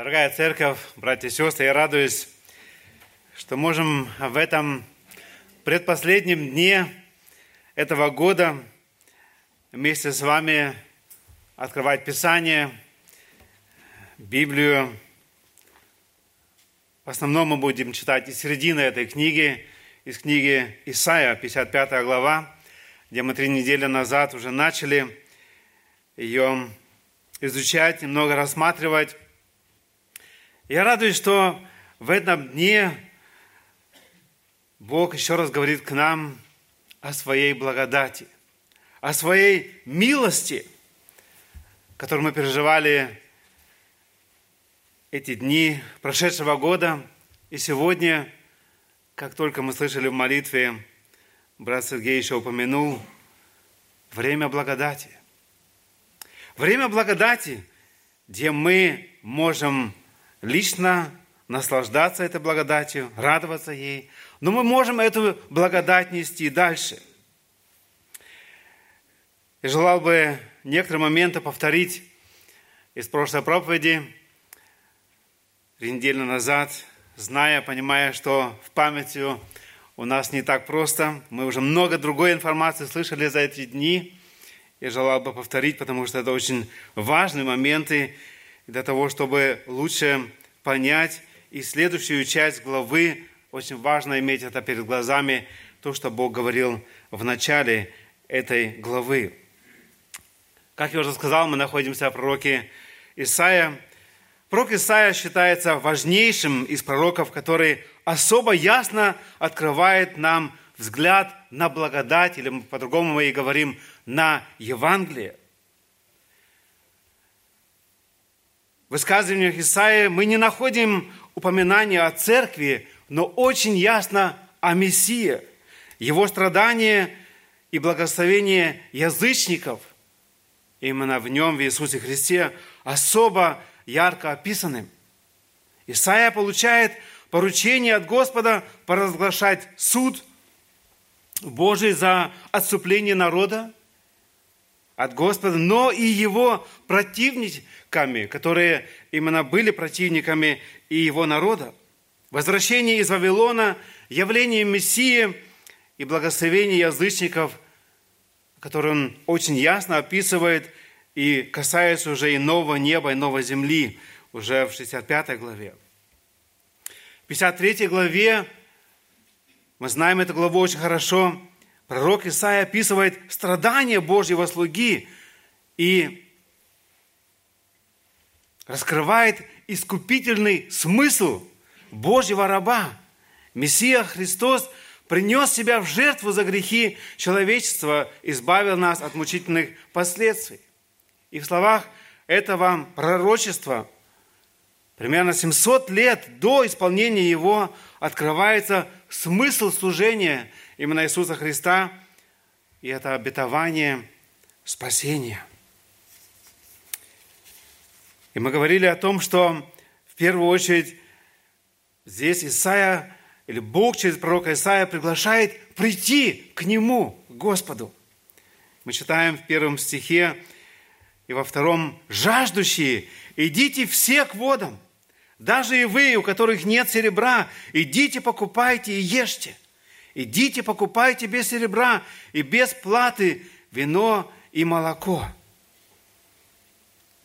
Дорогая церковь, братья и сестры, я радуюсь, что можем в этом предпоследнем дне этого года вместе с вами открывать Писание, Библию. В основном мы будем читать из середины этой книги, из книги Исаия, 55 глава, где мы три недели назад уже начали ее изучать, немного рассматривать. Я радуюсь, что в этом дне Бог еще раз говорит к нам о своей благодати, о своей милости, которую мы переживали эти дни прошедшего года. И сегодня, как только мы слышали в молитве, брат Сергей еще упомянул, время благодати. Время благодати, где мы можем лично наслаждаться этой благодатью, радоваться ей, но мы можем эту благодать нести дальше. Я желал бы некоторые моменты повторить из прошлой проповеди три недели назад, зная, понимая, что в памяти у нас не так просто. Мы уже много другой информации слышали за эти дни. Я желал бы повторить, потому что это очень важные моменты, для того, чтобы лучше понять. И следующую часть главы очень важно иметь это перед глазами, то, что Бог говорил в начале этой главы. Как я уже сказал, мы находимся в пророке Исаия. Пророк Исаия считается важнейшим из пророков, который особо ясно открывает нам взгляд на благодать, или по-другому мы и говорим, на Евангелие. В высказываниях Исаии мы не находим упоминания о церкви, но очень ясно о Мессии, его страдания и благословение язычников, именно в нем, в Иисусе Христе, особо ярко описаны. Исаия получает поручение от Господа поразглашать суд Божий за отступление народа от Господа, но и его противниками, которые именно были противниками и его народа. Возвращение из Вавилона, явление Мессии и благословение язычников, которые он очень ясно описывает и касается уже и нового неба, и новой земли, уже в 65 главе. В 53 главе, мы знаем эту главу очень хорошо, пророк Исаия описывает страдания Божьего слуги и раскрывает искупительный смысл Божьего раба. Мессия Христос принес себя в жертву за грехи человечества, избавил нас от мучительных последствий. И в словах этого пророчества примерно 700 лет до исполнения его открывается смысл служения именно Иисуса Христа, и это обетование спасения – и мы говорили о том, что в первую очередь здесь Исаия, или Бог через пророка Исаия приглашает прийти к Нему, к Господу. Мы читаем в первом стихе и во втором «Жаждущие, идите все к водам, даже и вы, у которых нет серебра, идите покупайте и ешьте. Идите покупайте без серебра и без платы вино и молоко».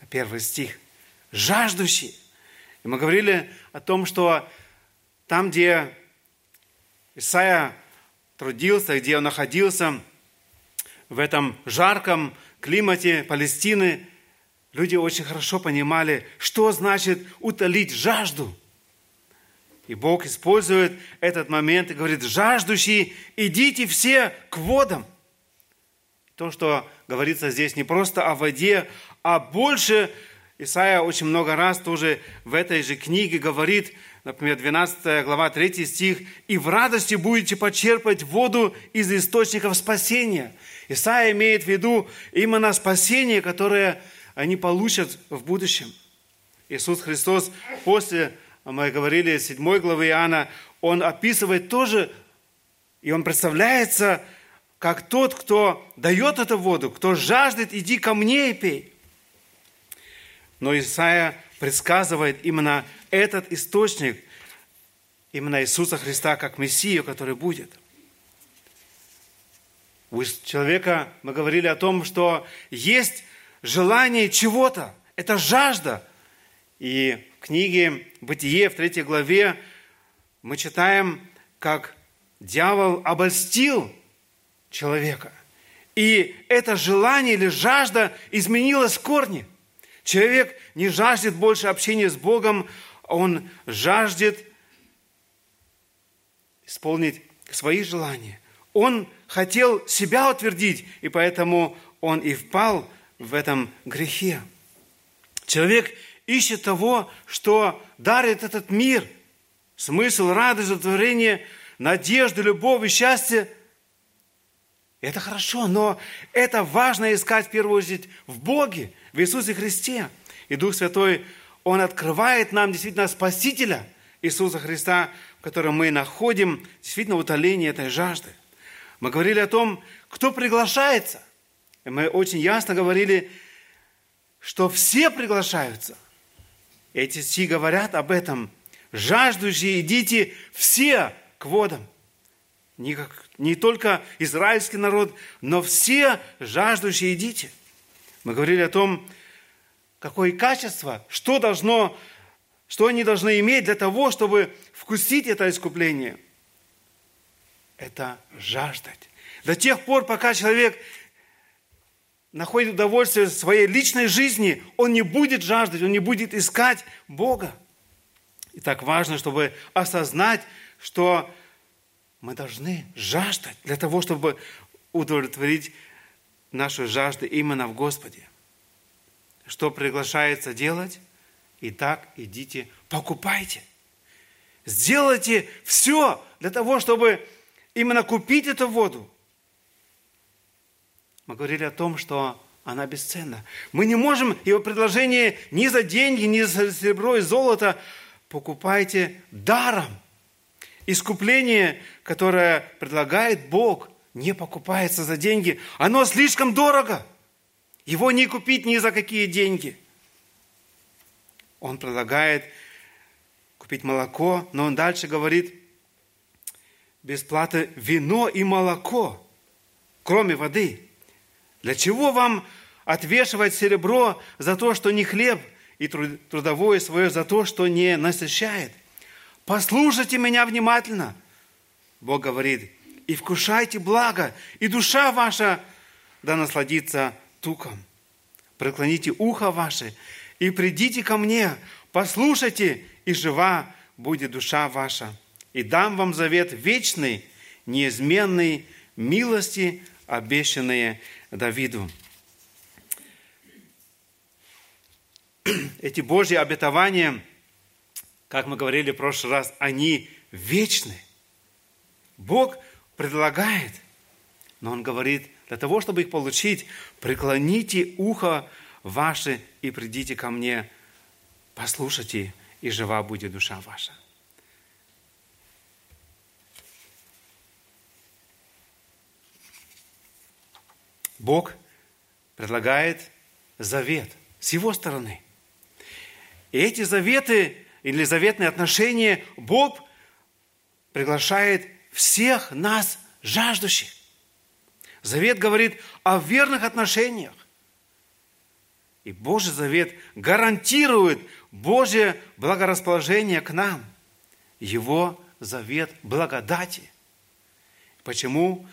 Первый стих жаждущий. И мы говорили о том, что там, где Исаия трудился, где он находился, в этом жарком климате Палестины, люди очень хорошо понимали, что значит утолить жажду. И Бог использует этот момент и говорит, жаждущие, идите все к водам. То, что говорится здесь не просто о воде, а больше Исаия очень много раз тоже в этой же книге говорит, например, 12 глава, 3 стих, «И в радости будете почерпать воду из источников спасения». Исаия имеет в виду именно спасение, которое они получат в будущем. Иисус Христос после, мы говорили, 7 главы Иоанна, Он описывает тоже, и Он представляется как тот, кто дает эту воду, кто жаждет, иди ко мне и пей. Но Исаия предсказывает именно этот источник, именно Иисуса Христа как Мессию, который будет. У человека мы говорили о том, что есть желание чего-то, это жажда. И в книге «Бытие» в третьей главе мы читаем, как дьявол обольстил человека. И это желание или жажда изменилось в корне. Человек не жаждет больше общения с Богом, он жаждет исполнить свои желания. Он хотел себя утвердить, и поэтому он и впал в этом грехе. Человек ищет того, что дарит этот мир. Смысл, радость, удовлетворение, надежду, любовь и счастье. Это хорошо, но это важно искать в первую очередь в Боге, в Иисусе Христе. И Дух Святой, Он открывает нам действительно Спасителя Иисуса Христа, в котором мы находим действительно утоление этой жажды. Мы говорили о том, кто приглашается. И мы очень ясно говорили, что все приглашаются. Эти стихи говорят об этом. Жаждущие, идите все к водам. Не, как, не только израильский народ, но все жаждущие идите. Мы говорили о том, какое качество, что должно, что они должны иметь для того, чтобы вкусить это искупление. Это жаждать. До тех пор, пока человек находит удовольствие в своей личной жизни, он не будет жаждать, он не будет искать Бога. И так важно, чтобы осознать, что мы должны жаждать для того, чтобы удовлетворить нашу жажду именно в Господе. Что приглашается делать? Итак, идите, покупайте. Сделайте все для того, чтобы именно купить эту воду. Мы говорили о том, что она бесценна. Мы не можем его предложение ни за деньги, ни за серебро и золото покупайте даром. Искупление, которое предлагает Бог, не покупается за деньги. Оно слишком дорого. Его не купить ни за какие деньги. Он предлагает купить молоко, но он дальше говорит, бесплатно вино и молоко, кроме воды. Для чего вам отвешивать серебро за то, что не хлеб, и трудовое свое за то, что не насыщает? Послушайте меня внимательно. Бог говорит, и вкушайте благо, и душа ваша да насладится туком. Преклоните ухо ваше и придите ко мне, послушайте, и жива будет душа ваша. И дам вам завет вечный, неизменный, милости, обещанные Давиду. Эти Божьи обетования, как мы говорили в прошлый раз, они вечны. Бог предлагает, но Он говорит, для того, чтобы их получить, преклоните ухо ваше и придите ко мне, послушайте, и жива будет душа ваша. Бог предлагает завет с его стороны. И эти заветы или заветные отношения Бог приглашает всех нас, жаждущих. Завет говорит о верных отношениях. И Божий завет гарантирует Божье благорасположение к нам. Его завет благодати. Почему?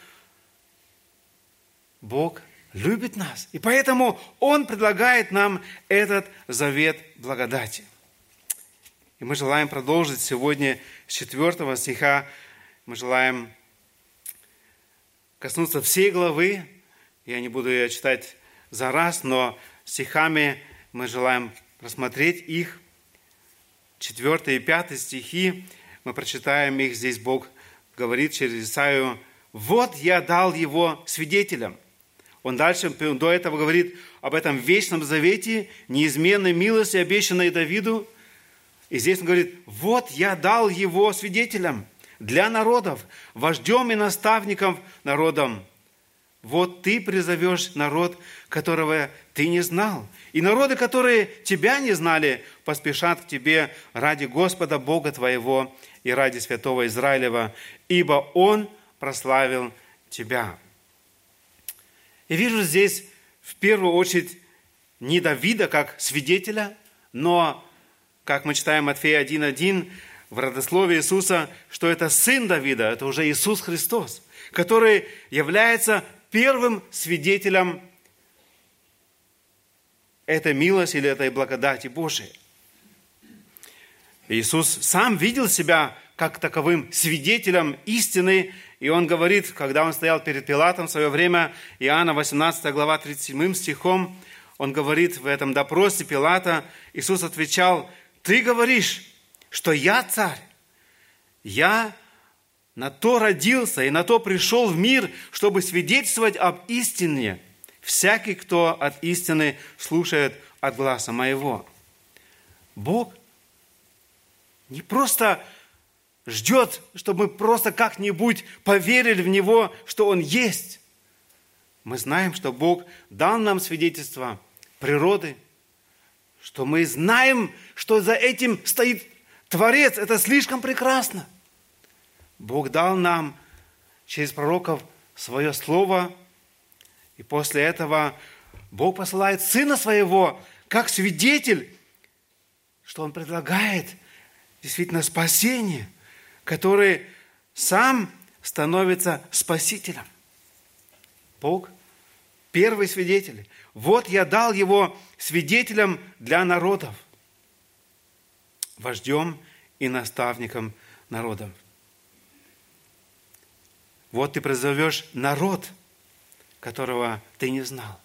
Бог любит нас. И поэтому Он предлагает нам этот завет благодати. И мы желаем продолжить сегодня с 4 стиха. Мы желаем коснуться всей главы. Я не буду ее читать за раз, но стихами мы желаем рассмотреть их. 4 и 5 стихи, мы прочитаем их. Здесь Бог говорит через Исаию, «Вот я дал его свидетелям, он дальше, до этого говорит об этом вечном завете, неизменной милости, обещанной Давиду. И здесь он говорит, вот я дал его свидетелям для народов, вождем и наставником народом. Вот ты призовешь народ, которого ты не знал. И народы, которые тебя не знали, поспешат к тебе ради Господа Бога твоего и ради святого Израилева, ибо Он прославил тебя. И вижу здесь в первую очередь не Давида как свидетеля, но, как мы читаем Матфея 1.1, в родословии Иисуса, что это сын Давида, это уже Иисус Христос, который является первым свидетелем этой милости или этой благодати Божией. Иисус сам видел себя как таковым свидетелем истины, и он говорит, когда он стоял перед Пилатом в свое время, Иоанна 18 глава 37 стихом, он говорит в этом допросе Пилата, Иисус отвечал, «Ты говоришь, что я царь, я на то родился и на то пришел в мир, чтобы свидетельствовать об истине. Всякий, кто от истины слушает от глаза моего. Бог не просто ждет, чтобы мы просто как-нибудь поверили в Него, что Он есть. Мы знаем, что Бог дал нам свидетельство природы, что мы знаем, что за этим стоит Творец. Это слишком прекрасно. Бог дал нам через пророков свое слово, и после этого Бог посылает Сына Своего как свидетель, что Он предлагает действительно спасение, который сам становится спасителем. Бог – первый свидетель. Вот я дал его свидетелем для народов, вождем и наставником народов. Вот ты призовешь народ, которого ты не знал.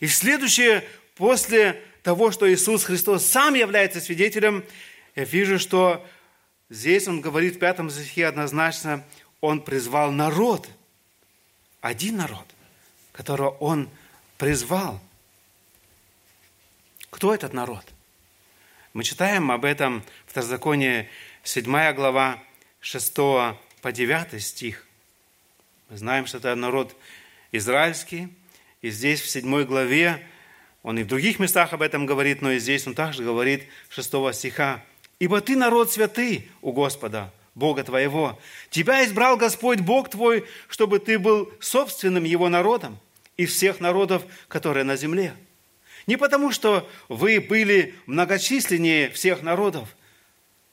И следующее, после того, что Иисус Христос сам является свидетелем, я вижу, что здесь он говорит в пятом стихе однозначно, он призвал народ, один народ, которого он призвал. Кто этот народ? Мы читаем об этом в Второзаконии 7 глава 6 по 9 стих. Мы знаем, что это народ израильский. И здесь в 7 главе, он и в других местах об этом говорит, но и здесь он также говорит 6 стиха. «Ибо ты народ святый у Господа, Бога твоего. Тебя избрал Господь Бог твой, чтобы ты был собственным Его народом из всех народов, которые на земле. Не потому, что вы были многочисленнее всех народов,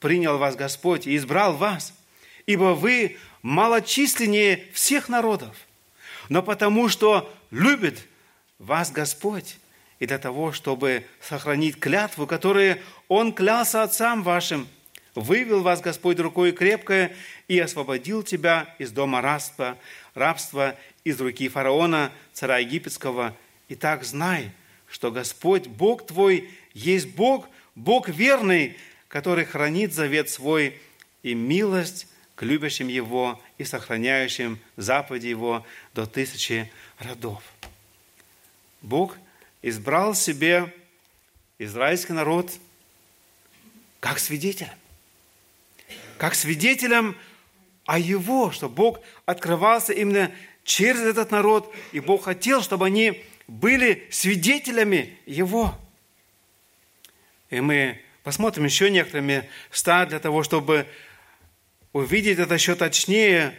принял вас Господь и избрал вас, ибо вы малочисленнее всех народов, но потому что любит вас Господь, и для того, чтобы сохранить клятву, которую Он клялся отцам вашим, вывел вас Господь рукой крепкое и освободил тебя из дома рабства, рабства из руки фараона, царя египетского. И так знай, что Господь, Бог твой, есть Бог, Бог верный, который хранит завет свой и милость к любящим Его и сохраняющим заповеди Его до тысячи родов. Бог избрал себе израильский народ как свидетелем. Как свидетелем о Его, что Бог открывался именно через этот народ, и Бог хотел, чтобы они были свидетелями Его. И мы посмотрим еще некоторыми места для того, чтобы увидеть это еще точнее,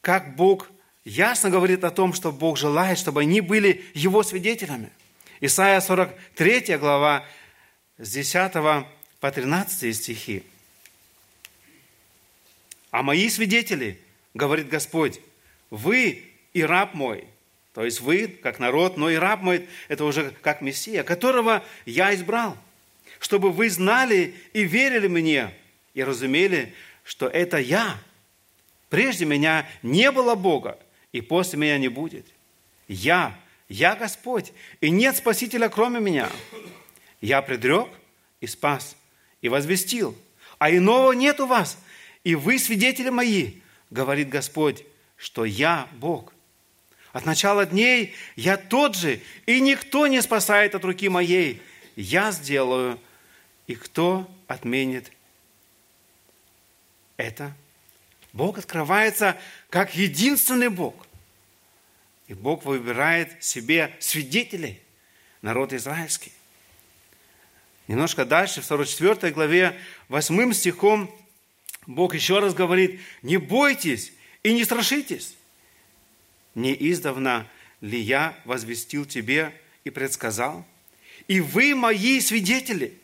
как Бог ясно говорит о том, что Бог желает, чтобы они были Его свидетелями. Исайя 43 глава с 10 по 13 стихи. «А мои свидетели, говорит Господь, вы и раб мой, то есть вы, как народ, но и раб мой, это уже как Мессия, которого я избрал, чтобы вы знали и верили мне, и разумели, что это я. Прежде меня не было Бога, и после меня не будет. Я, я Господь, и нет Спасителя, кроме меня. Я предрек и спас, и возвестил, а иного нет у вас, и вы свидетели мои, говорит Господь, что я Бог. От начала дней я тот же, и никто не спасает от руки моей. Я сделаю, и кто отменит это Бог открывается как единственный Бог. И Бог выбирает себе свидетелей, народ израильский. Немножко дальше, в 44 главе, 8 стихом, Бог еще раз говорит, не бойтесь и не страшитесь. Не издавна ли я возвестил тебе и предсказал? И вы мои свидетели.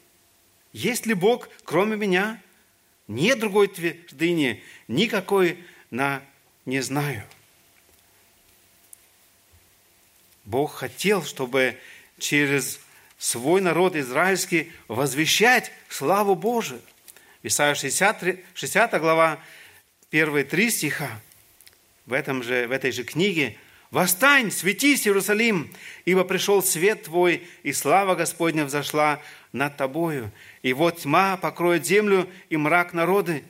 Есть ли Бог, кроме меня? Нет другой твердыни, никакой на не знаю. Бог хотел, чтобы через свой народ израильский возвещать славу Божию. Исайя 60, 60 глава, первые три стиха, в, этом же, в этой же книге «Восстань, светись, Иерусалим, ибо пришел свет твой, и слава Господня взошла над тобою. И вот тьма покроет землю, и мрак народы,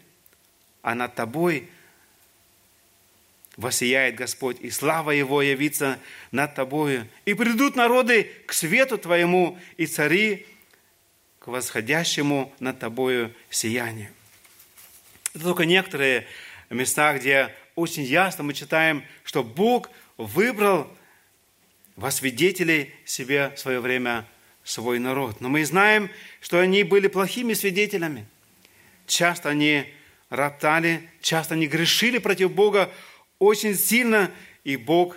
а над тобой – воссияет Господь, и слава Его явится над тобою. И придут народы к свету Твоему, и цари к восходящему над тобою сиянию. Это только некоторые места, где очень ясно мы читаем, что Бог выбрал во свидетелей себе в свое время свой народ. Но мы знаем, что они были плохими свидетелями. Часто они роптали, часто они грешили против Бога, очень сильно, и Бог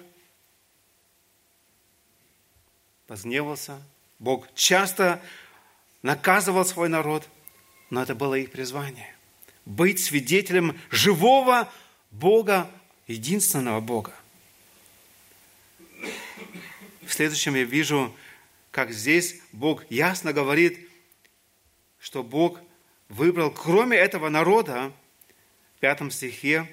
возгневался. Бог часто наказывал свой народ, но это было их призвание. Быть свидетелем живого Бога, единственного Бога. В следующем я вижу, как здесь Бог ясно говорит, что Бог выбрал, кроме этого народа, в пятом стихе,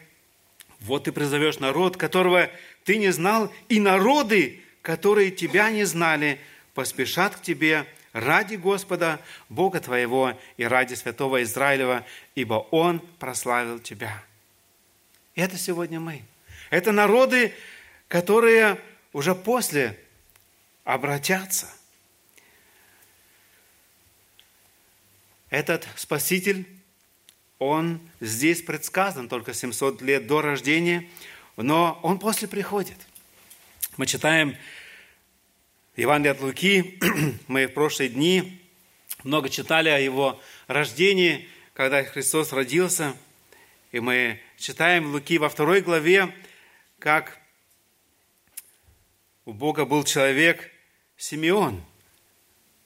вот ты призовешь народ, которого ты не знал, и народы, которые тебя не знали, поспешат к тебе ради Господа, Бога твоего, и ради святого Израилева, ибо Он прославил тебя. И это сегодня мы. Это народы, которые уже после обратятся. Этот Спаситель он здесь предсказан только 700 лет до рождения, но он после приходит. Мы читаем Евангелие от Луки, мы в прошлые дни много читали о его рождении, когда Христос родился, и мы читаем Луки во второй главе, как у Бога был человек Симеон.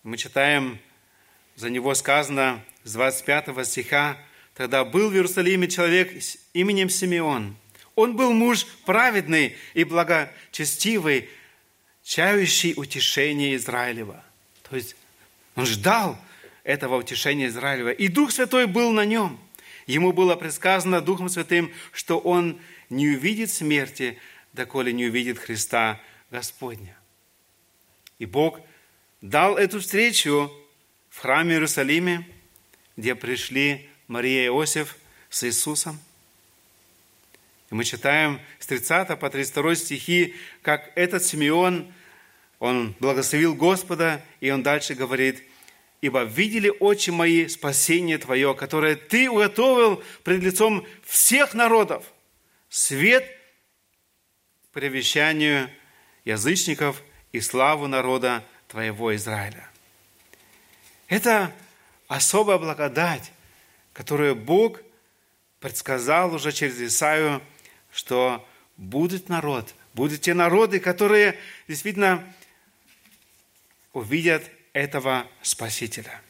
Мы читаем, за него сказано с 25 стиха, Тогда был в Иерусалиме человек с именем Симеон. Он был муж праведный и благочестивый, чающий утешение Израилева. То есть он ждал этого утешения Израилева. И Дух Святой был на нем. Ему было предсказано Духом Святым, что он не увидит смерти, доколе не увидит Христа Господня. И Бог дал эту встречу в храме Иерусалиме, где пришли Мария и Иосиф с Иисусом. И мы читаем с 30 по 32 стихи, как этот Симеон, он благословил Господа, и он дальше говорит, «Ибо видели очи мои спасение Твое, которое Ты уготовил пред лицом всех народов, свет превещанию язычников и славу народа Твоего Израиля». Это особая благодать, которую Бог предсказал уже через Исаию, что будет народ, будут те народы, которые действительно увидят этого Спасителя.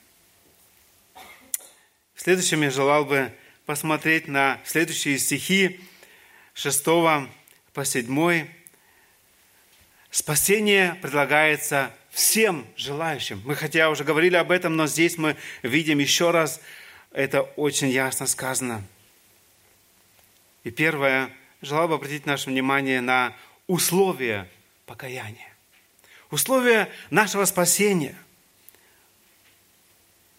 В следующем я желал бы посмотреть на следующие стихи 6 по 7. Спасение предлагается всем желающим. Мы хотя уже говорили об этом, но здесь мы видим еще раз – это очень ясно сказано. И первое, желал бы обратить наше внимание на условия покаяния. Условия нашего спасения.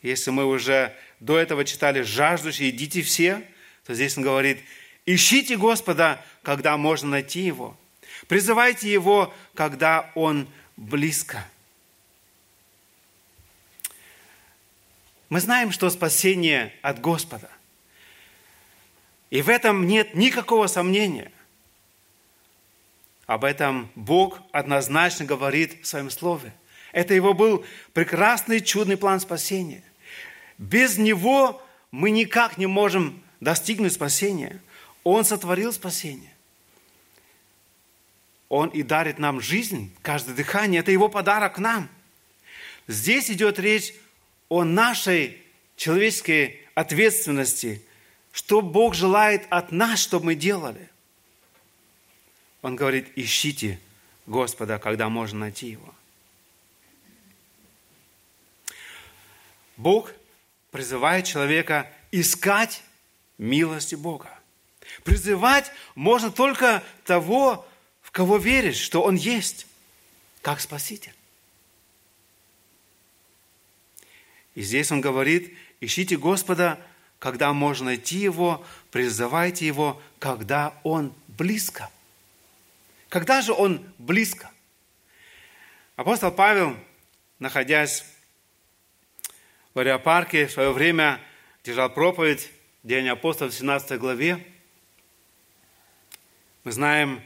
Если мы уже до этого читали «жаждущие, идите все», то здесь он говорит «ищите Господа, когда можно найти Его». Призывайте Его, когда Он близко – Мы знаем, что спасение от Господа. И в этом нет никакого сомнения. об этом Бог однозначно говорит в своем слове. Это его был прекрасный, чудный план спасения. Без него мы никак не можем достигнуть спасения. Он сотворил спасение. Он и дарит нам жизнь, каждое дыхание. Это его подарок нам. Здесь идет речь о нашей человеческой ответственности, что Бог желает от нас, чтобы мы делали. Он говорит, ищите Господа, когда можно найти Его. Бог призывает человека искать милости Бога. Призывать можно только того, в кого веришь, что Он есть, как Спаситель. И здесь Он говорит, ищите Господа, когда можно найти Его, призывайте Его, когда Он близко. Когда же Он близко? Апостол Павел, находясь в Ариапарке, в свое время держал проповедь, День апостолов в 17 главе. Мы знаем,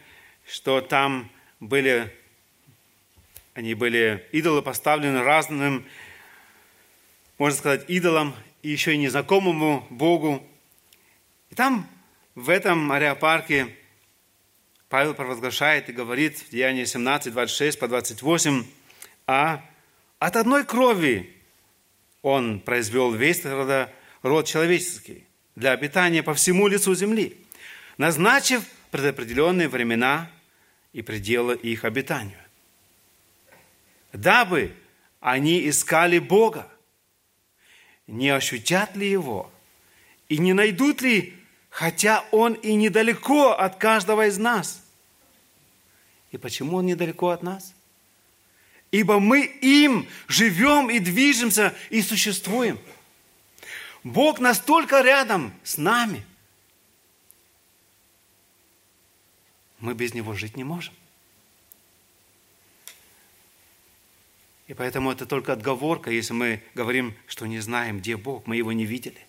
что там были, они были идолы поставлены разным, можно сказать, идолам и еще и незнакомому Богу. И там, в этом ареопарке, Павел провозглашает и говорит в Деянии 17, 26 по 28, а от одной крови он произвел весь рода, род человеческий для обитания по всему лицу земли, назначив предопределенные времена и пределы их обитанию. Дабы они искали Бога, не ощутят ли Его, и не найдут ли, хотя Он и недалеко от каждого из нас. И почему Он недалеко от нас? Ибо мы им живем и движемся и существуем. Бог настолько рядом с нами. Мы без Него жить не можем. И поэтому это только отговорка, если мы говорим, что не знаем, где Бог, мы Его не видели.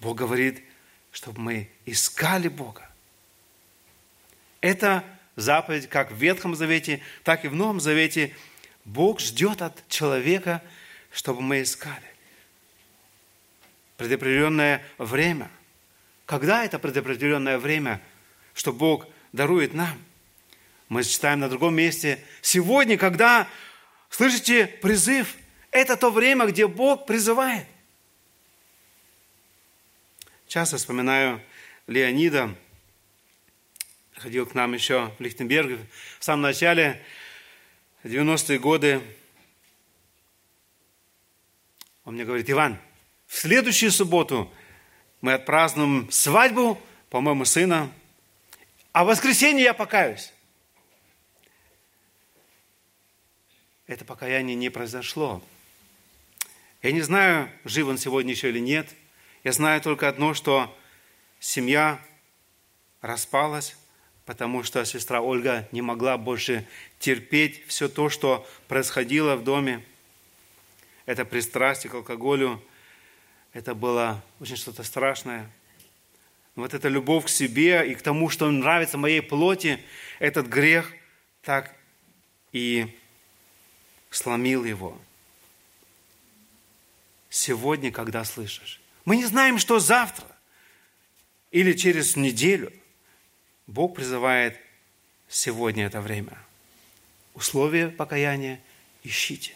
Бог говорит, чтобы мы искали Бога. Это заповедь как в Ветхом Завете, так и в Новом Завете. Бог ждет от человека, чтобы мы искали. Предопределенное время. Когда это предопределенное время, что Бог дарует нам? Мы читаем на другом месте. Сегодня, когда Слышите призыв? Это то время, где Бог призывает. Часто вспоминаю Леонида, ходил к нам еще в Лихтенберг в самом начале 90-е годы. Он мне говорит, Иван, в следующую субботу мы отпразднуем свадьбу, по-моему, сына, а в воскресенье я покаюсь. Это покаяние не произошло. Я не знаю, жив он сегодня еще или нет. Я знаю только одно, что семья распалась, потому что сестра Ольга не могла больше терпеть все то, что происходило в доме. Это пристрастие к алкоголю, это было очень что-то страшное. Вот эта любовь к себе и к тому, что нравится моей плоти, этот грех так и сломил его. Сегодня, когда слышишь. Мы не знаем, что завтра или через неделю. Бог призывает сегодня это время. Условия покаяния ищите.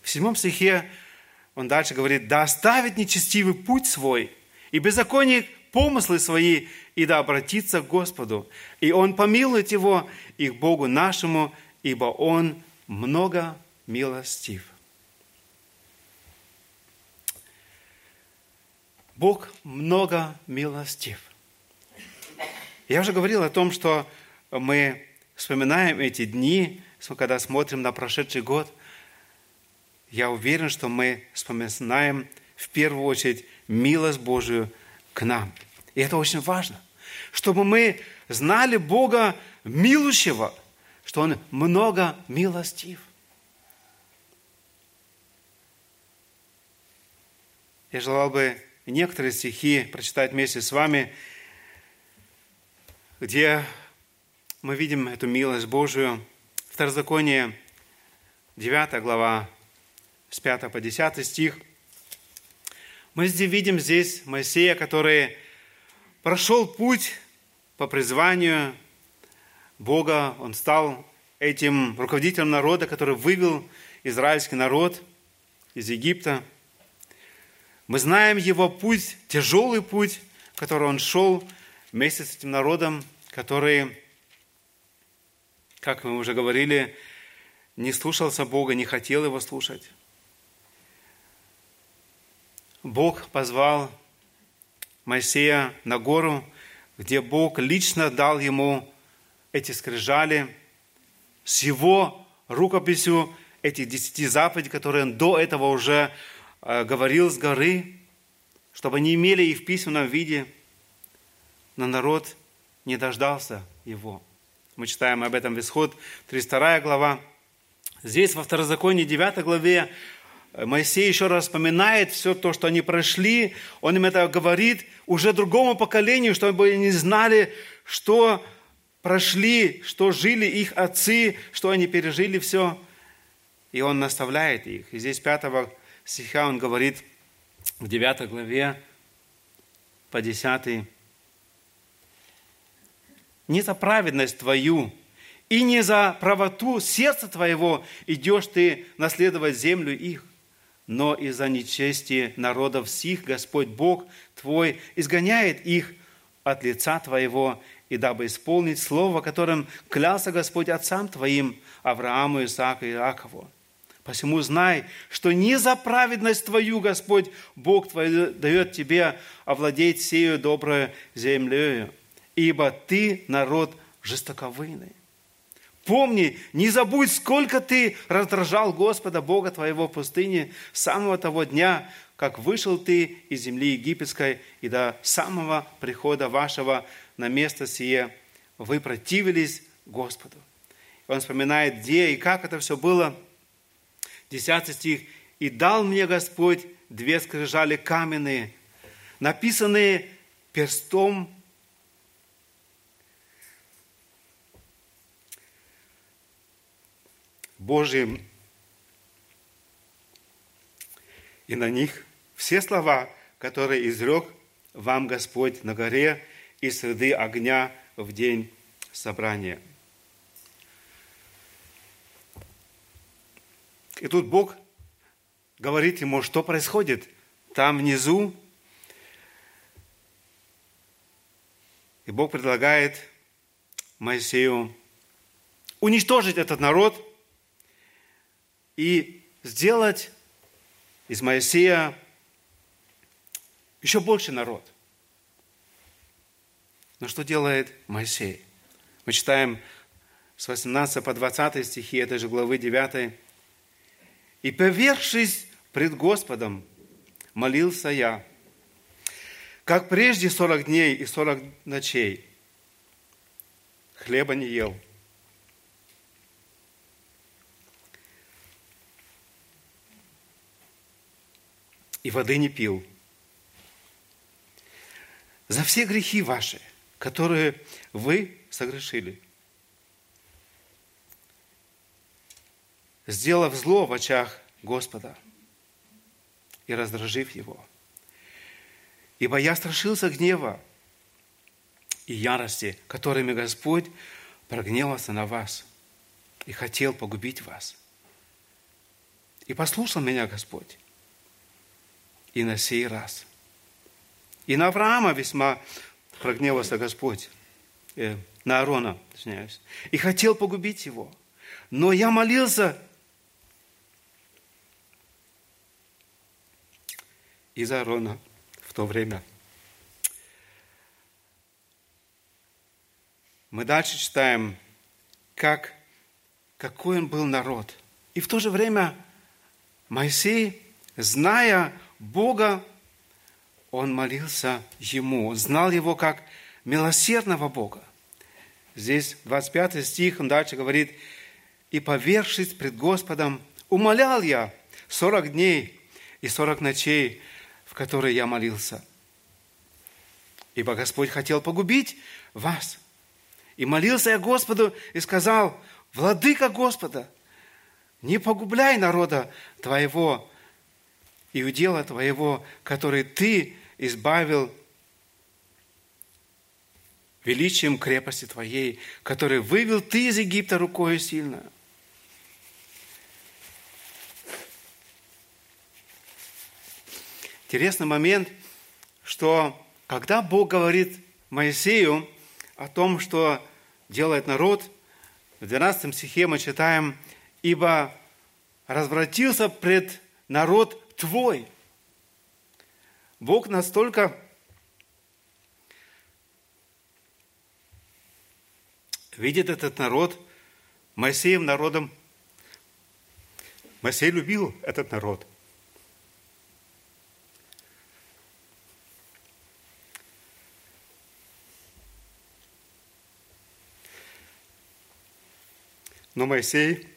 В седьмом стихе он дальше говорит, «Да оставит нечестивый путь свой, и беззаконие помыслы свои, и да обратится к Господу, и Он помилует его и к Богу нашему, ибо Он много милостив. Бог много милостив. Я уже говорил о том, что мы вспоминаем эти дни, когда смотрим на прошедший год. Я уверен, что мы вспоминаем в первую очередь милость Божию к нам. И это очень важно, чтобы мы знали Бога милующего – что Он много милостив. Я желал бы некоторые стихи прочитать вместе с вами. где мы видим эту милость Божию. Второзаконие, 9 глава, с 5 по 10 стих. Мы здесь видим здесь Моисея, который прошел путь по призванию Бога. Он стал этим руководителем народа, который вывел израильский народ из Египта. Мы знаем его путь, тяжелый путь, который он шел вместе с этим народом, который, как мы уже говорили, не слушался Бога, не хотел его слушать. Бог позвал Моисея на гору, где Бог лично дал ему эти скрижали с его рукописью этих десяти заповедей, которые он до этого уже э, говорил с горы, чтобы они имели их в письменном виде, но народ не дождался его. Мы читаем об этом в Исход, 32 глава. Здесь во Второзаконии 9 главе Моисей еще раз вспоминает все то, что они прошли. Он им это говорит уже другому поколению, чтобы они знали, что прошли, что жили их отцы, что они пережили все. И он наставляет их. И здесь 5 стиха он говорит в 9 главе по 10. «Не за праведность твою и не за правоту сердца твоего идешь ты наследовать землю их, но из-за нечестия народов сих Господь Бог твой изгоняет их от лица твоего, и дабы исполнить слово, которым клялся Господь отцам твоим, Аврааму, Исааку и Иакову. Посему знай, что не за праведность твою Господь Бог твой дает тебе овладеть сею добрую землею, ибо ты народ жестоковыйный. Помни, не забудь, сколько ты раздражал Господа, Бога твоего в пустыне с самого того дня, как вышел ты из земли египетской и до самого прихода вашего на место сие. Вы противились Господу. Он вспоминает, где и как это все было. Десятый стих. «И дал мне Господь две скрижали каменные, написанные перстом Божьим. И на них все слова, которые изрек вам Господь на горе и среды огня в день собрания. И тут Бог говорит ему, что происходит там внизу. И Бог предлагает Моисею уничтожить этот народ – и сделать из Моисея еще больше народ. Но что делает Моисей? Мы читаем с 18 по 20 стихи этой же главы 9. «И повершись пред Господом, молился я, как прежде сорок дней и сорок ночей, хлеба не ел, и воды не пил. За все грехи ваши, которые вы согрешили, сделав зло в очах Господа и раздражив Его. Ибо я страшился гнева и ярости, которыми Господь прогневался на вас и хотел погубить вас. И послушал меня Господь и на сей раз. И на Авраама весьма прогневался Господь, э, на Аарона, извиняюсь, и хотел погубить его. Но я молился из Аарона в то время. Мы дальше читаем, как, какой он был народ. И в то же время Моисей, зная Бога, он молился ему, он знал его как милосердного Бога. Здесь 25 стих, он дальше говорит, «И повершись пред Господом, умолял я 40 дней и 40 ночей, в которые я молился. Ибо Господь хотел погубить вас, И молился я Господу и сказал, Владыка Господа, не погубляй народа Твоего и удела Твоего, который Ты избавил величием крепости Твоей, который вывел Ты из Египта рукою сильно. Интересный момент, что когда Бог говорит Моисею о том, что делает народ, в 12 стихе мы читаем, «Ибо развратился пред народ твой». Бог настолько видит этот народ Моисеем народом. Моисей любил этот народ. Но Моисей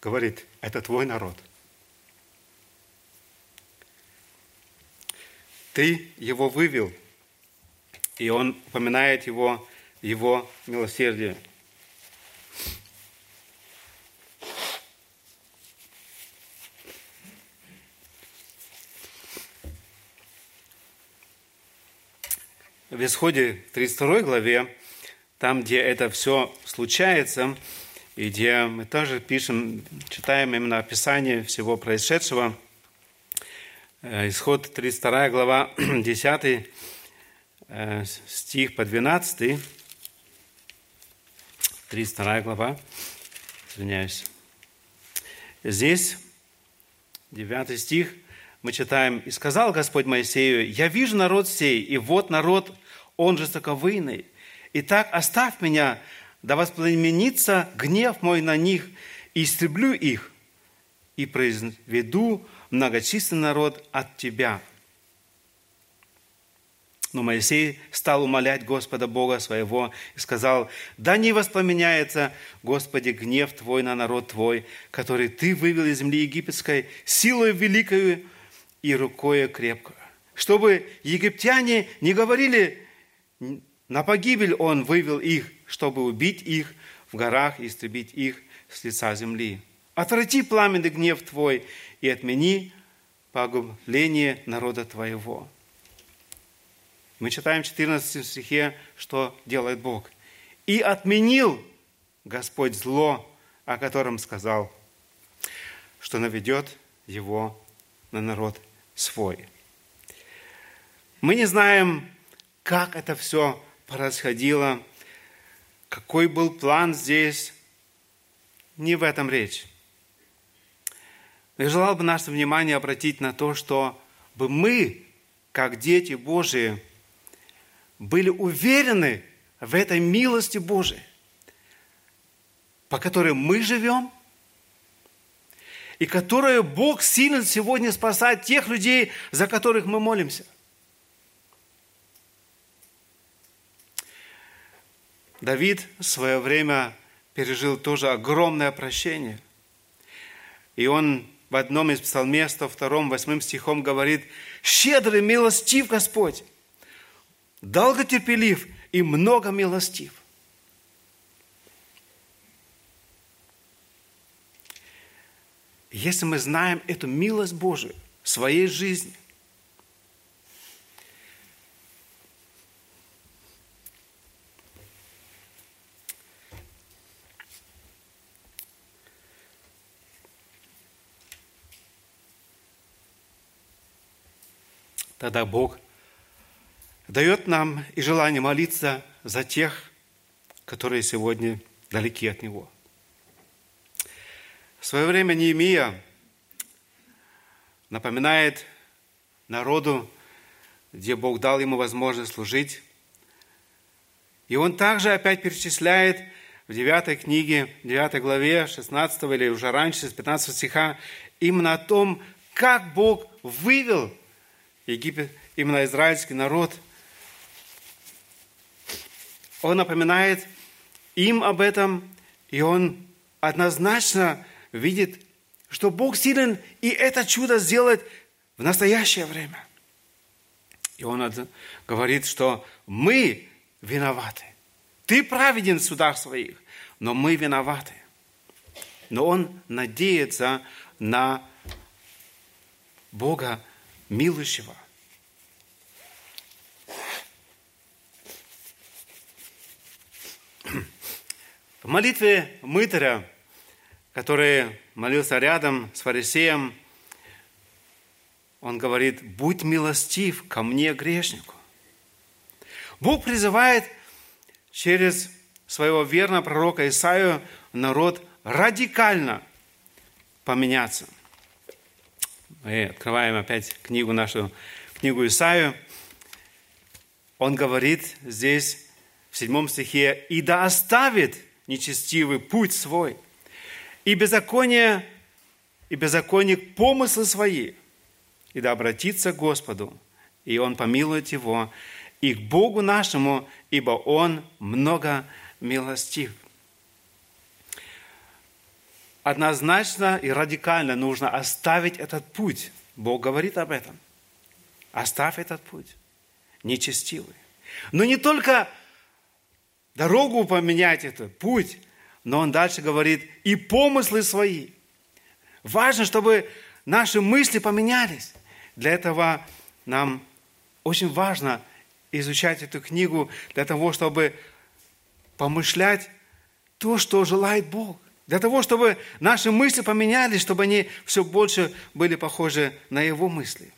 говорит, это твой народ. Ты его вывел, и он упоминает его его милосердие. В Исходе 32 главе, там, где это все случается, и где мы тоже пишем, читаем именно описание всего происшедшего, Исход 32 глава, 10 э, стих по 12, 32 глава, извиняюсь. Здесь, 9 стих, мы читаем, «И сказал Господь Моисею, я вижу народ сей, и вот народ, он жестоковыйный. Итак, оставь меня, да воспламенится гнев мой на них, и истреблю их, и произведу многочисленный народ от тебя». Но Моисей стал умолять Господа Бога своего и сказал, «Да не воспламеняется, Господи, гнев Твой на народ Твой, который Ты вывел из земли египетской силой великою и рукою крепкою, чтобы египтяне не говорили, на погибель Он вывел их, чтобы убить их в горах и истребить их с лица земли. Отврати пламенный гнев Твой и отмени погубление народа Твоего». Мы читаем в 14 стихе, что делает Бог. «И отменил Господь зло, о котором сказал, что наведет его на народ свой». Мы не знаем, как это все происходило, какой был план здесь. Не в этом речь. Я желал бы наше внимание обратить на то, что бы мы, как дети Божии, были уверены в этой милости Божией, по которой мы живем, и которую Бог силен сегодня спасать тех людей, за которых мы молимся. Давид в свое время пережил тоже огромное прощение. И он в одном из псалме 102, 8 стихом говорит, «Щедрый, милостив Господь, долготерпелив и много милостив. Если мы знаем эту милость Божию в своей жизни, тогда Бог – дает нам и желание молиться за тех, которые сегодня далеки от Него. В свое время Неемия напоминает народу, где Бог дал ему возможность служить. И он также опять перечисляет в 9 книге, 9 главе, 16 или уже раньше, с 15 стиха, именно о том, как Бог вывел Египет, именно израильский народ – он напоминает им об этом, и он однозначно видит, что Бог силен и это чудо сделать в настоящее время. И он говорит, что мы виноваты. Ты праведен в судах своих, но мы виноваты. Но он надеется на Бога милующего. В молитве мытаря, который молился рядом с фарисеем, он говорит, будь милостив ко мне, грешнику. Бог призывает через своего верного пророка Исаию народ радикально поменяться. Мы открываем опять книгу нашу, книгу Исаию. Он говорит здесь в седьмом стихе, «И да оставит нечестивый путь свой, и беззаконие, и беззаконник помыслы свои, и да обратится к Господу, и Он помилует его, и к Богу нашему, ибо Он много милостив. Однозначно и радикально нужно оставить этот путь. Бог говорит об этом. Оставь этот путь. Нечестивый. Но не только дорогу поменять это, путь, но он дальше говорит, и помыслы свои. Важно, чтобы наши мысли поменялись. Для этого нам очень важно изучать эту книгу, для того, чтобы помышлять то, что желает Бог. Для того, чтобы наши мысли поменялись, чтобы они все больше были похожи на Его мысли.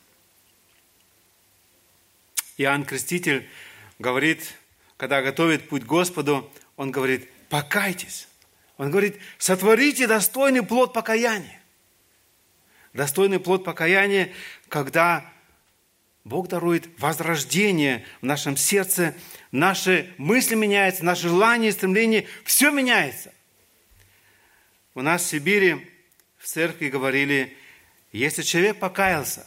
Иоанн Креститель говорит, когда готовит путь Господу, он говорит, покайтесь. Он говорит, сотворите достойный плод покаяния. Достойный плод покаяния, когда Бог дарует возрождение в нашем сердце, наши мысли меняются, наши желания, стремления, все меняется. У нас в Сибири в церкви говорили, если человек покаялся,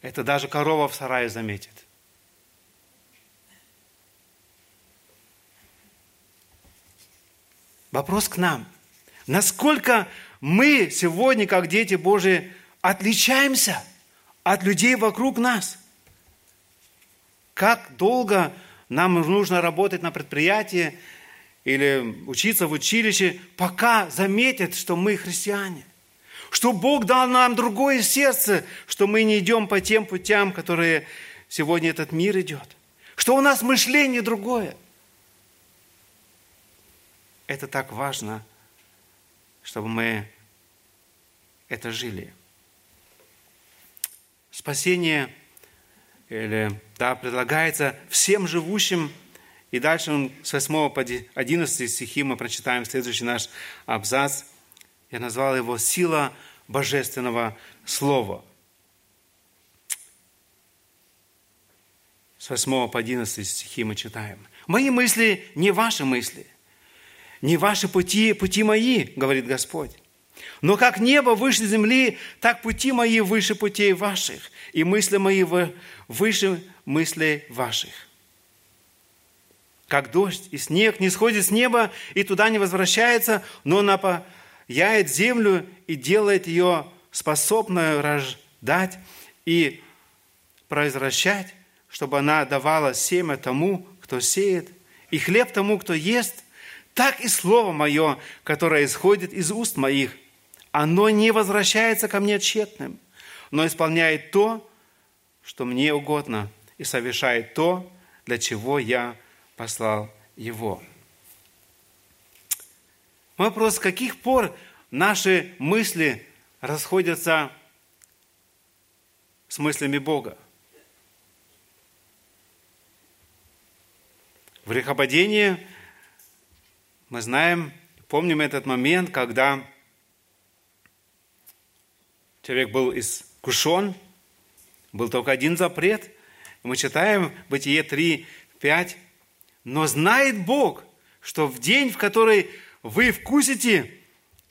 это даже корова в сарае заметит. Вопрос к нам. Насколько мы сегодня, как дети Божии, отличаемся – от людей вокруг нас. Как долго нам нужно работать на предприятии или учиться в училище, пока заметят, что мы христиане. Что Бог дал нам другое сердце, что мы не идем по тем путям, которые сегодня этот мир идет. Что у нас мышление другое. Это так важно, чтобы мы это жили спасение или, да, предлагается всем живущим. И дальше он с 8 по 11 стихи мы прочитаем следующий наш абзац. Я назвал его «Сила божественного слова». С 8 по 11 стихи мы читаем. «Мои мысли не ваши мысли, не ваши пути, пути мои, говорит Господь. Но как небо выше земли, так пути мои выше путей ваших, и мысли мои выше мыслей ваших. Как дождь и снег не сходит с неба и туда не возвращается, но напаяет землю и делает ее способную рождать и произвращать, чтобы она давала семя тому, кто сеет, и хлеб тому, кто ест, так и слово мое, которое исходит из уст моих – оно не возвращается ко мне тщетным, но исполняет то, что мне угодно, и совершает то, для чего я послал его. Вопрос, с каких пор наши мысли расходятся с мыслями Бога? В грехопадении мы знаем, помним этот момент, когда человек был искушен, был только один запрет. Мы читаем Бытие 3, 5. Но знает Бог, что в день, в который вы вкусите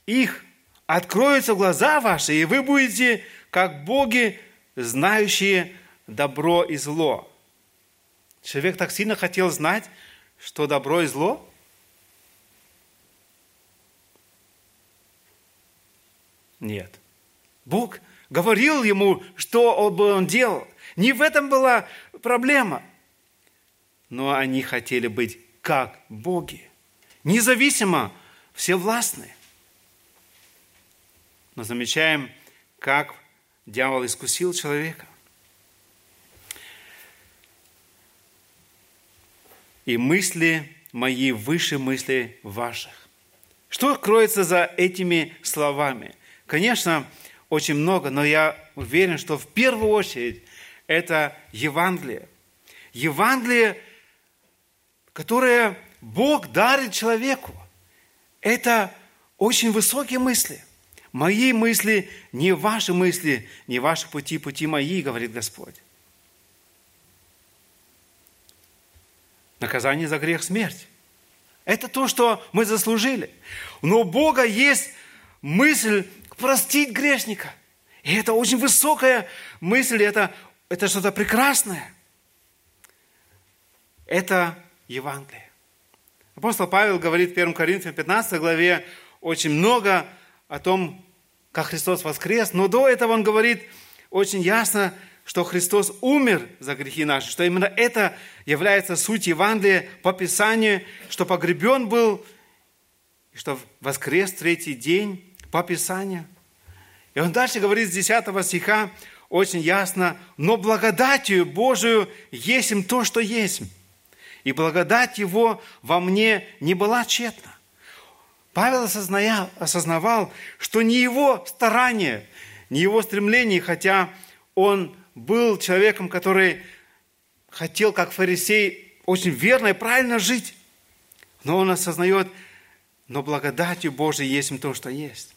их, откроются глаза ваши, и вы будете как боги, знающие добро и зло. Человек так сильно хотел знать, что добро и зло. Нет. Бог говорил ему, что он делал. Не в этом была проблема. Но они хотели быть как боги. Независимо, все властны. Но замечаем, как дьявол искусил человека. И мысли мои выше мыслей ваших. Что кроется за этими словами? Конечно, очень много, но я уверен, что в первую очередь это Евангелие. Евангелие, которое Бог дарит человеку. Это очень высокие мысли. Мои мысли не ваши мысли, не ваши пути, пути мои, говорит Господь. Наказание за грех – смерть. Это то, что мы заслужили. Но у Бога есть мысль простить грешника. И это очень высокая мысль, это, это что-то прекрасное. Это Евангелие. Апостол Павел говорит в 1 Коринфянам 15 главе очень много о том, как Христос воскрес, но до этого он говорит очень ясно, что Христос умер за грехи наши, что именно это является суть Евангелия по Писанию, что погребен был, что воскрес третий день по Писанию. И он дальше говорит с 10 стиха очень ясно, «Но благодатью Божию есть им то, что есть, и благодать Его во мне не была тщетна». Павел осознавал, осознавал, что не его старание, не его стремление, хотя он был человеком, который хотел, как фарисей, очень верно и правильно жить. Но он осознает, но благодатью Божией есть им то, что есть.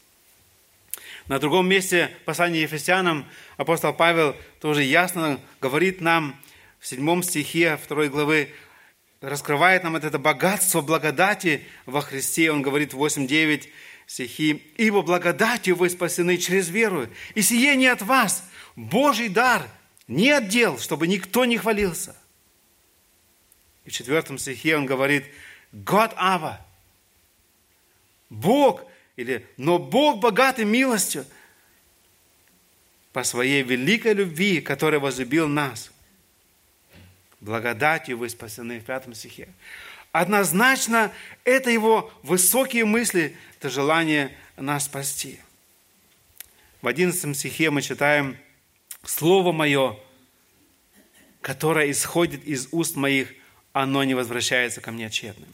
На другом месте послания Ефесянам апостол Павел тоже ясно говорит нам в седьмом стихе второй главы, раскрывает нам это богатство благодати во Христе. Он говорит 8-9 стихи. «Ибо благодатью вы спасены через веру, и сие не от вас, Божий дар, не отдел, чтобы никто не хвалился. И в четвертом стихе он говорит, God Ава, Бог, или, но Бог богатый милостью по своей великой любви, который возлюбил нас. Благодатью вы спасены в пятом стихе. Однозначно, это его высокие мысли, это желание нас спасти. В одиннадцатом стихе мы читаем – Слово Мое, которое исходит из уст моих, оно не возвращается ко мне тщетным.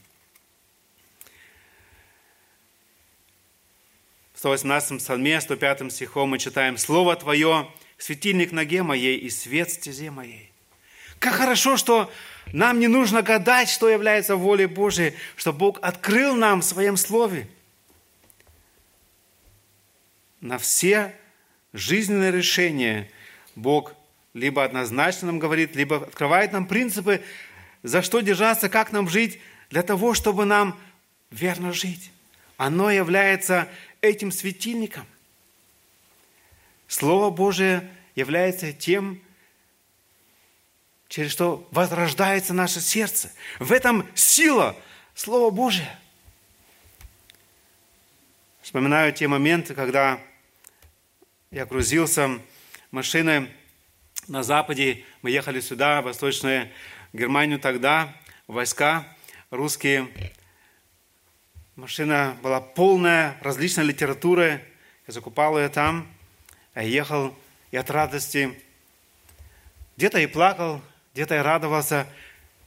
В 118 псалме, 105 стихом мы читаем «Слово Твое – светильник ноге моей и свет стезе моей». Как хорошо, что нам не нужно гадать, что является волей Божией, что Бог открыл нам в Своем Слове на все жизненные решения – Бог либо однозначно нам говорит, либо открывает нам принципы, за что держаться, как нам жить, для того, чтобы нам верно жить. Оно является этим светильником. Слово Божие является тем, через что возрождается наше сердце. В этом сила Слова Божия. Вспоминаю те моменты, когда я грузился машины на Западе. Мы ехали сюда, в Восточную Германию тогда, войска русские. Машина была полная различной литературы. Я закупал ее там. Я ехал и от радости. Где-то и плакал, где-то и радовался.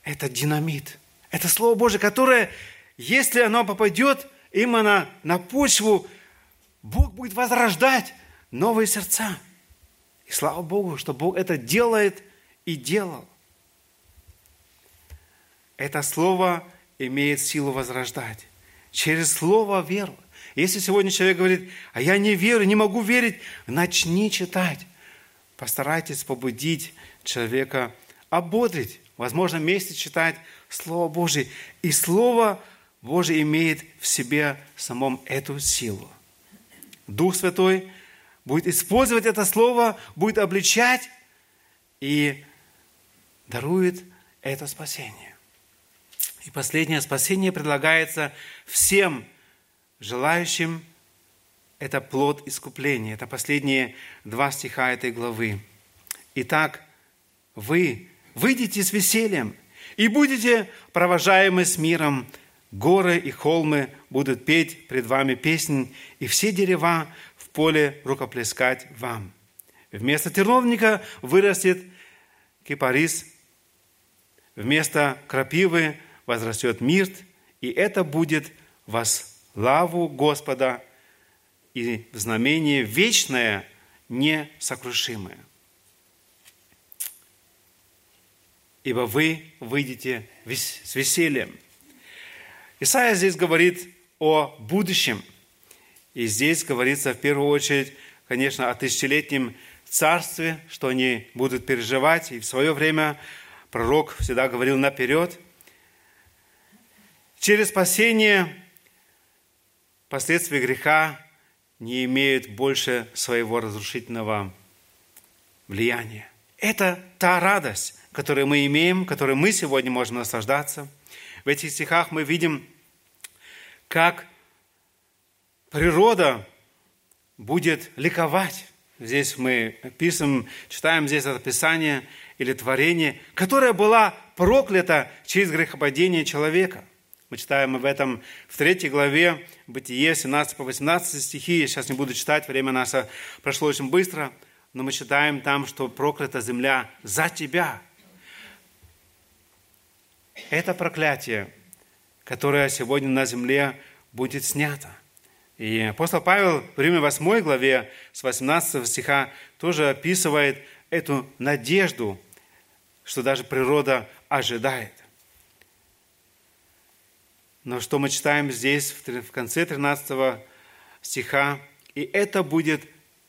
Это динамит. Это Слово Божие, которое, если оно попадет именно на почву, Бог будет возрождать новые сердца. И слава Богу, что Бог это делает и делал. Это слово имеет силу возрождать. Через слово веру. Если сегодня человек говорит, а я не верю, не могу верить, начни читать. Постарайтесь побудить человека, ободрить, возможно, вместе читать Слово Божие. И Слово Божие имеет в себе самом эту силу. Дух Святой – будет использовать это слово, будет обличать и дарует это спасение. И последнее спасение предлагается всем желающим. Это плод искупления. Это последние два стиха этой главы. Итак, вы выйдите с весельем И будете провожаемы с миром, горы и холмы будут петь пред вами песнь, и все дерева в поле рукоплескать вам. Вместо терновника вырастет кипарис, вместо крапивы возрастет мирт, и это будет во славу Господа и знамение вечное, несокрушимое. Ибо вы выйдете с весельем. Исайя здесь говорит о будущем. И здесь говорится в первую очередь, конечно, о тысячелетнем царстве, что они будут переживать. И в свое время пророк всегда говорил наперед. Через спасение последствия греха не имеют больше своего разрушительного влияния. Это та радость, которую мы имеем, которой мы сегодня можем наслаждаться. В этих стихах мы видим, как природа будет ликовать. Здесь мы пишем, читаем здесь это Писание или творение, которое было проклято через грехопадение человека. Мы читаем об этом в третьей главе Бытие, 17 по 18 стихи. Я сейчас не буду читать, время наше прошло очень быстро. Но мы читаем там, что проклята земля за тебя. Это проклятие, которое сегодня на земле будет снято. И апостол Павел в Риме 8 главе с 18 стиха тоже описывает эту надежду, что даже природа ожидает. Но что мы читаем здесь, в конце 13 стиха, «И это будет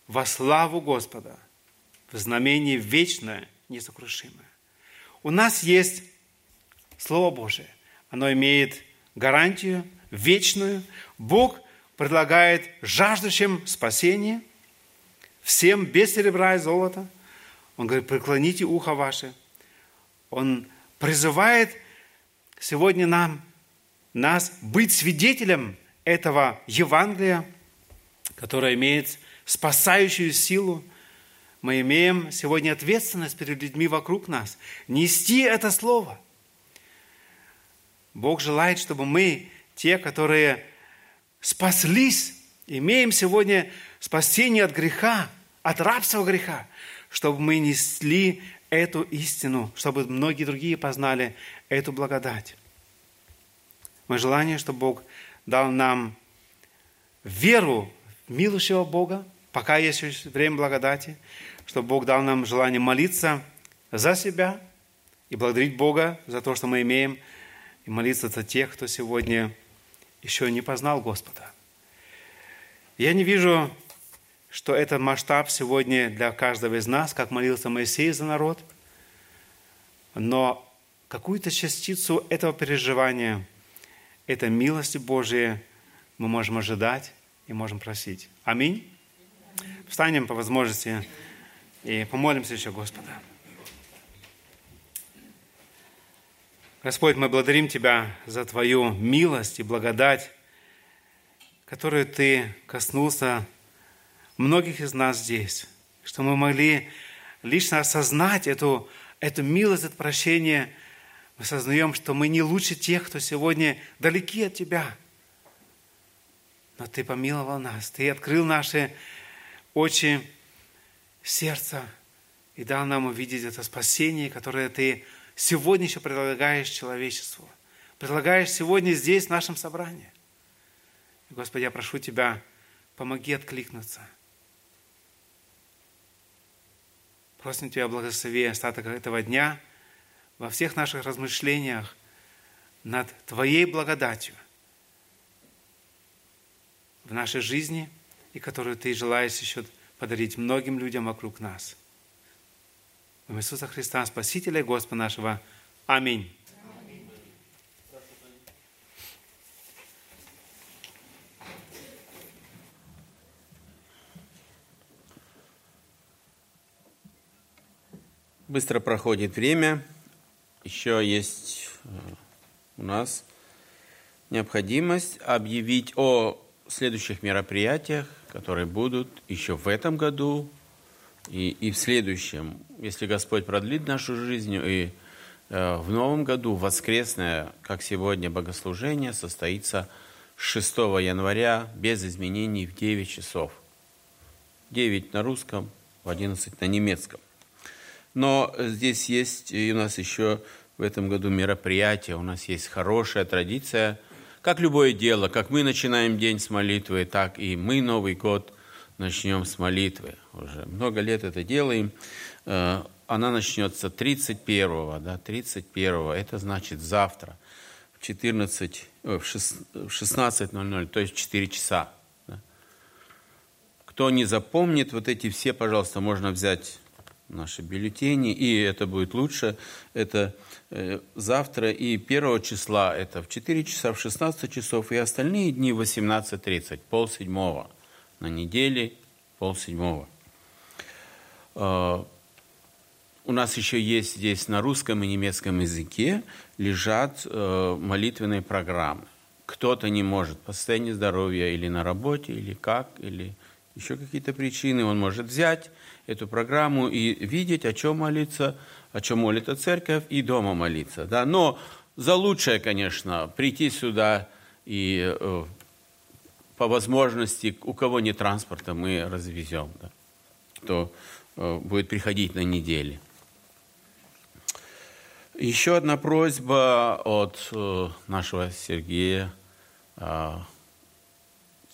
во славу Господа, в знамение вечное, несокрушимое». У нас есть Слово Божие. Оно имеет гарантию вечную. Бог предлагает жаждущим спасение, всем без серебра и золота. Он говорит, преклоните ухо ваше. Он призывает сегодня нам нас быть свидетелем этого Евангелия, которое имеет спасающую силу. Мы имеем сегодня ответственность перед людьми вокруг нас. Нести это слово. Бог желает, чтобы мы, те, которые спаслись, имеем сегодня спасение от греха, от рабства греха, чтобы мы несли эту истину, чтобы многие другие познали эту благодать. Мое желание, чтобы Бог дал нам веру в милующего Бога, пока есть время благодати, чтобы Бог дал нам желание молиться за себя и благодарить Бога за то, что мы имеем, и молиться за тех, кто сегодня еще не познал Господа. Я не вижу, что этот масштаб сегодня для каждого из нас, как молился Моисей за народ, но какую-то частицу этого переживания – этой милости Божией мы можем ожидать и можем просить. Аминь. Встанем по возможности и помолимся еще Господа. Господь, мы благодарим Тебя за Твою милость и благодать, которую Ты коснулся многих из нас здесь, что мы могли лично осознать эту, эту милость, это прощение – мы сознаем, что мы не лучше тех, кто сегодня далеки от Тебя. Но Ты помиловал нас, Ты открыл наши очи, сердца и дал нам увидеть это спасение, которое Ты сегодня еще предлагаешь человечеству. Предлагаешь сегодня здесь, в нашем собрании. Господи, я прошу Тебя, помоги откликнуться. Просим Тебя, благослови остаток этого дня – во всех наших размышлениях над Твоей благодатью в нашей жизни и которую Ты желаешь еще подарить многим людям вокруг нас. В Иисуса Христа, Спасителя и Господа нашего. Аминь. Быстро проходит время еще есть э, у нас необходимость объявить о следующих мероприятиях, которые будут еще в этом году и, и в следующем. Если Господь продлит нашу жизнь и Э, в новом году воскресное, как сегодня, богослужение состоится 6 января без изменений в 9 часов. 9 на русском, в 11 на немецком. Но здесь есть и у нас еще в этом году мероприятие, у нас есть хорошая традиция, как любое дело, как мы начинаем день с молитвы, так и мы Новый год начнем с молитвы. Уже много лет это делаем. Э, она начнется 31-го, да, 31-го, это значит завтра в 14, в 16.00, то есть в 4 часа. Да. Кто не запомнит, вот эти все, пожалуйста, можно взять наши бюллетени, и это будет лучше. Это э, завтра и 1 числа, это в 4 часа, в 16 часов, и остальные дни в 18.30, полседьмого на неделе, полседьмого. Э, у нас еще есть здесь на русском и немецком языке лежат э, молитвенные программы. Кто-то не может по состоянию здоровья или на работе, или как, или еще какие-то причины, он может взять эту программу и видеть, о чем молиться, о чем молится церковь, и дома молиться. Да? Но за лучшее, конечно, прийти сюда и э, по возможности, у кого нет транспорта, мы развезем, да? кто будет приходить на неделе. Еще одна просьба от э, нашего Сергея. Э,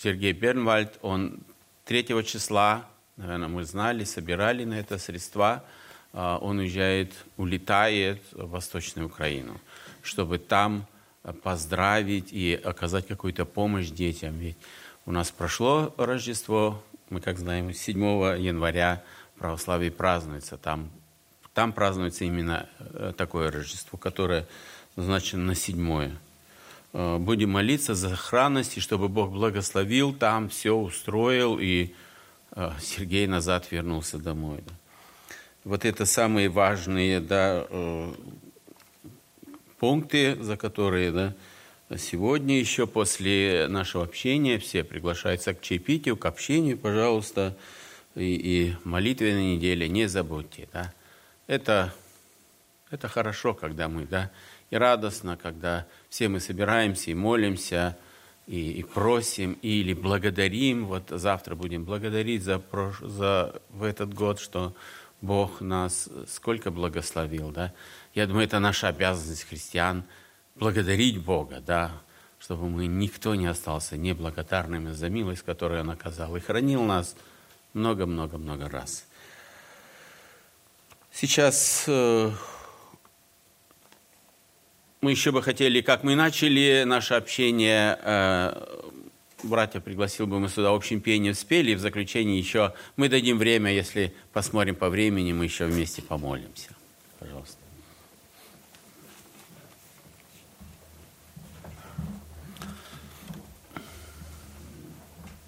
Сергей Бернвальд, он 3 числа, наверное, мы знали, собирали на это средства, э, он уезжает, улетает в Восточную Украину, чтобы там поздравить и оказать какую-то помощь детям. Ведь у нас прошло Рождество, мы, как знаем, 7 января православие празднуется. Там там празднуется именно э, такое Рождество, которое назначено на седьмое. Э, будем молиться за сохранность, и чтобы Бог благословил, там все устроил, и э, Сергей назад вернулся домой. Вот это самые важные да, пункты, за которые да, сегодня еще после нашего общения все приглашаются к чаепитию, к общению, пожалуйста, и, и молитвенной неделе не забудьте. Да. Это, это хорошо, когда мы, да, и радостно, когда все мы собираемся и молимся, и, и просим, или благодарим. Вот завтра будем благодарить за, за в этот год, что Бог нас сколько благословил, да. Я думаю, это наша обязанность христиан благодарить Бога, да, чтобы мы никто не остался неблагодарными за милость, которую Он оказал, и хранил нас много-много-много раз. Сейчас э, мы еще бы хотели, как мы начали наше общение, э, братья пригласил бы мы сюда общим пением спели, и в заключении еще мы дадим время, если посмотрим по времени, мы еще вместе помолимся. Пожалуйста.